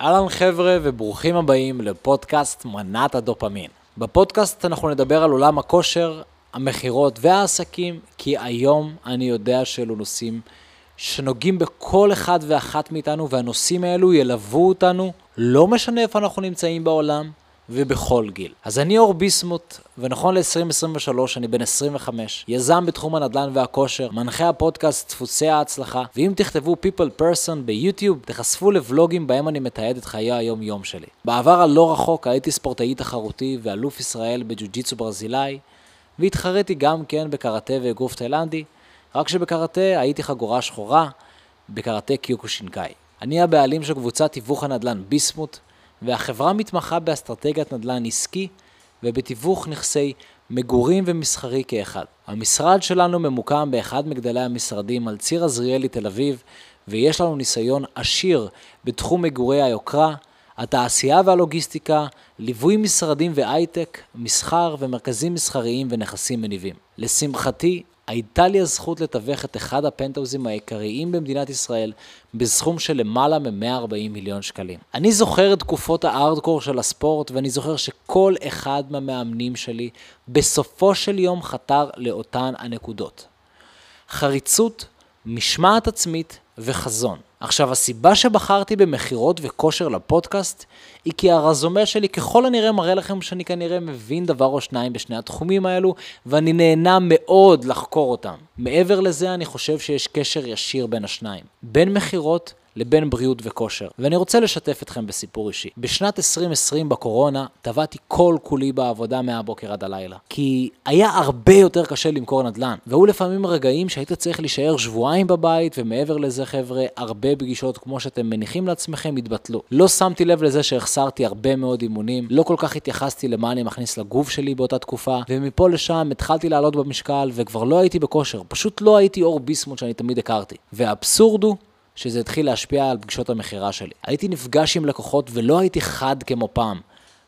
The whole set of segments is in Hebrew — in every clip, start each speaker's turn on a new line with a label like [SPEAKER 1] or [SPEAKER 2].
[SPEAKER 1] אהלן חבר'ה וברוכים הבאים לפודקאסט מנת הדופמין. בפודקאסט אנחנו נדבר על עולם הכושר, המכירות והעסקים, כי היום אני יודע שאלו נושאים שנוגעים בכל אחד ואחת מאיתנו, והנושאים האלו ילוו אותנו, לא משנה איפה אנחנו נמצאים בעולם, ובכל גיל. אז אני אור ביסמוט, ונכון ל-2023 אני בן 25, יזם בתחום הנדל"ן והכושר, מנחה הפודקאסט דפוסי ההצלחה, ואם תכתבו people person ביוטיוב, תחשפו לבלוגים בהם אני מתעד את חיי היום-יום שלי. בעבר הלא רחוק הייתי ספורטאי תחרותי ואלוף ישראל בג'ו-ג'יצו ברזילאי, והתחרתי גם כן בקראטה ואגרוף תאילנדי, רק שבקראטה הייתי חגורה שחורה, בקראטה קיוקו שינקאי. אני הבעלים של קבוצת תיווך הנדל"ן ביסמוט, והחברה מתמחה באסטרטגיית נדל"ן עסקי ובתיווך נכסי מגורים ומסחרי כאחד. המשרד שלנו ממוקם באחד מגדלי המשרדים על ציר עזריאלי תל אביב, ויש לנו ניסיון עשיר בתחום מגורי היוקרה, התעשייה והלוגיסטיקה, ליווי משרדים והייטק, מסחר ומרכזים מסחריים ונכסים מניבים. לשמחתי, הייתה לי הזכות לתווך את אחד הפנטאוזים העיקריים במדינת ישראל בסכום של למעלה מ-140 מיליון שקלים. אני זוכר את תקופות הארדקור של הספורט ואני זוכר שכל אחד מהמאמנים שלי בסופו של יום חתר לאותן הנקודות. חריצות, משמעת עצמית וחזון. עכשיו, הסיבה שבחרתי במכירות וכושר לפודקאסט, היא כי הרזומה שלי ככל הנראה מראה לכם שאני כנראה מבין דבר או שניים בשני התחומים האלו, ואני נהנה מאוד לחקור אותם. מעבר לזה, אני חושב שיש קשר ישיר בין השניים. בין מכירות לבין בריאות וכושר. ואני רוצה לשתף אתכם בסיפור אישי. בשנת 2020 בקורונה טבעתי כל כולי בעבודה מהבוקר עד הלילה. כי היה הרבה יותר קשה למכור נדל"ן, והיו לפעמים רגעים שהיית צריך להישאר שבועיים בבית, ומעבר לזה חבר'ה, הרבה פגישות כמו שאתם מניחים לעצמכם התבטלו. לא שמתי לב לזה שהחסרתי הרבה מאוד אימונים, לא כל כך התייחסתי למה אני מכניס לגוף שלי באותה תקופה, ומפה לשם התחלתי לעלות במשקל וכבר לא הייתי בכושר, פשוט לא הייתי אור ביסמוט שאני תמיד הכרתי. והאבסורד הוא שזה התחיל להשפיע על פגישות המכירה שלי. הייתי נפגש עם לקוחות ולא הייתי חד כמו פעם.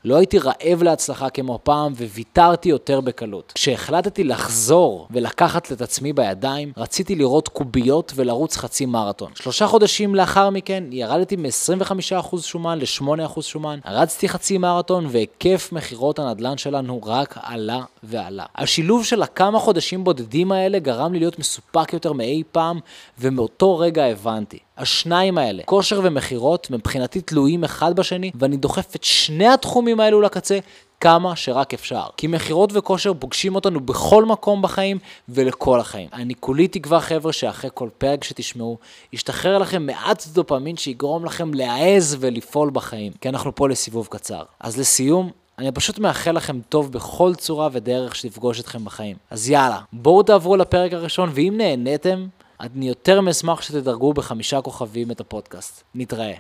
[SPEAKER 1] לא הייתי רעב להצלחה כמו פעם וויתרתי יותר בקלות. כשהחלטתי לחזור ולקחת את עצמי בידיים, רציתי לראות קוביות ולרוץ חצי מרתון. שלושה חודשים לאחר מכן ירדתי מ-25% שומן ל-8% שומן, רצתי חצי מרתון והיקף מכירות הנדל"ן שלנו רק עלה ועלה. השילוב של הכמה חודשים בודדים האלה גרם לי להיות מסופק יותר מאי פעם, ומאותו רגע הבנתי. השניים האלה, כושר ומכירות, מבחינתי תלויים אחד בשני, ואני דוחף את שני התחומים האלו לקצה כמה שרק אפשר. כי מכירות וכושר פוגשים אותנו בכל מקום בחיים ולכל החיים. אני כולי תקווה חבר'ה שאחרי כל פרק שתשמעו, ישתחרר לכם מעט דופמין שיגרום לכם להעז ולפעול בחיים, כי אנחנו פה לסיבוב קצר. אז לסיום, אני פשוט מאחל לכם טוב בכל צורה ודרך שתפגוש אתכם בחיים. אז יאללה, בואו תעברו לפרק הראשון, ואם נהניתם, אני יותר מאשמח שתדרגו בחמישה כוכבים את הפודקאסט. נתראה.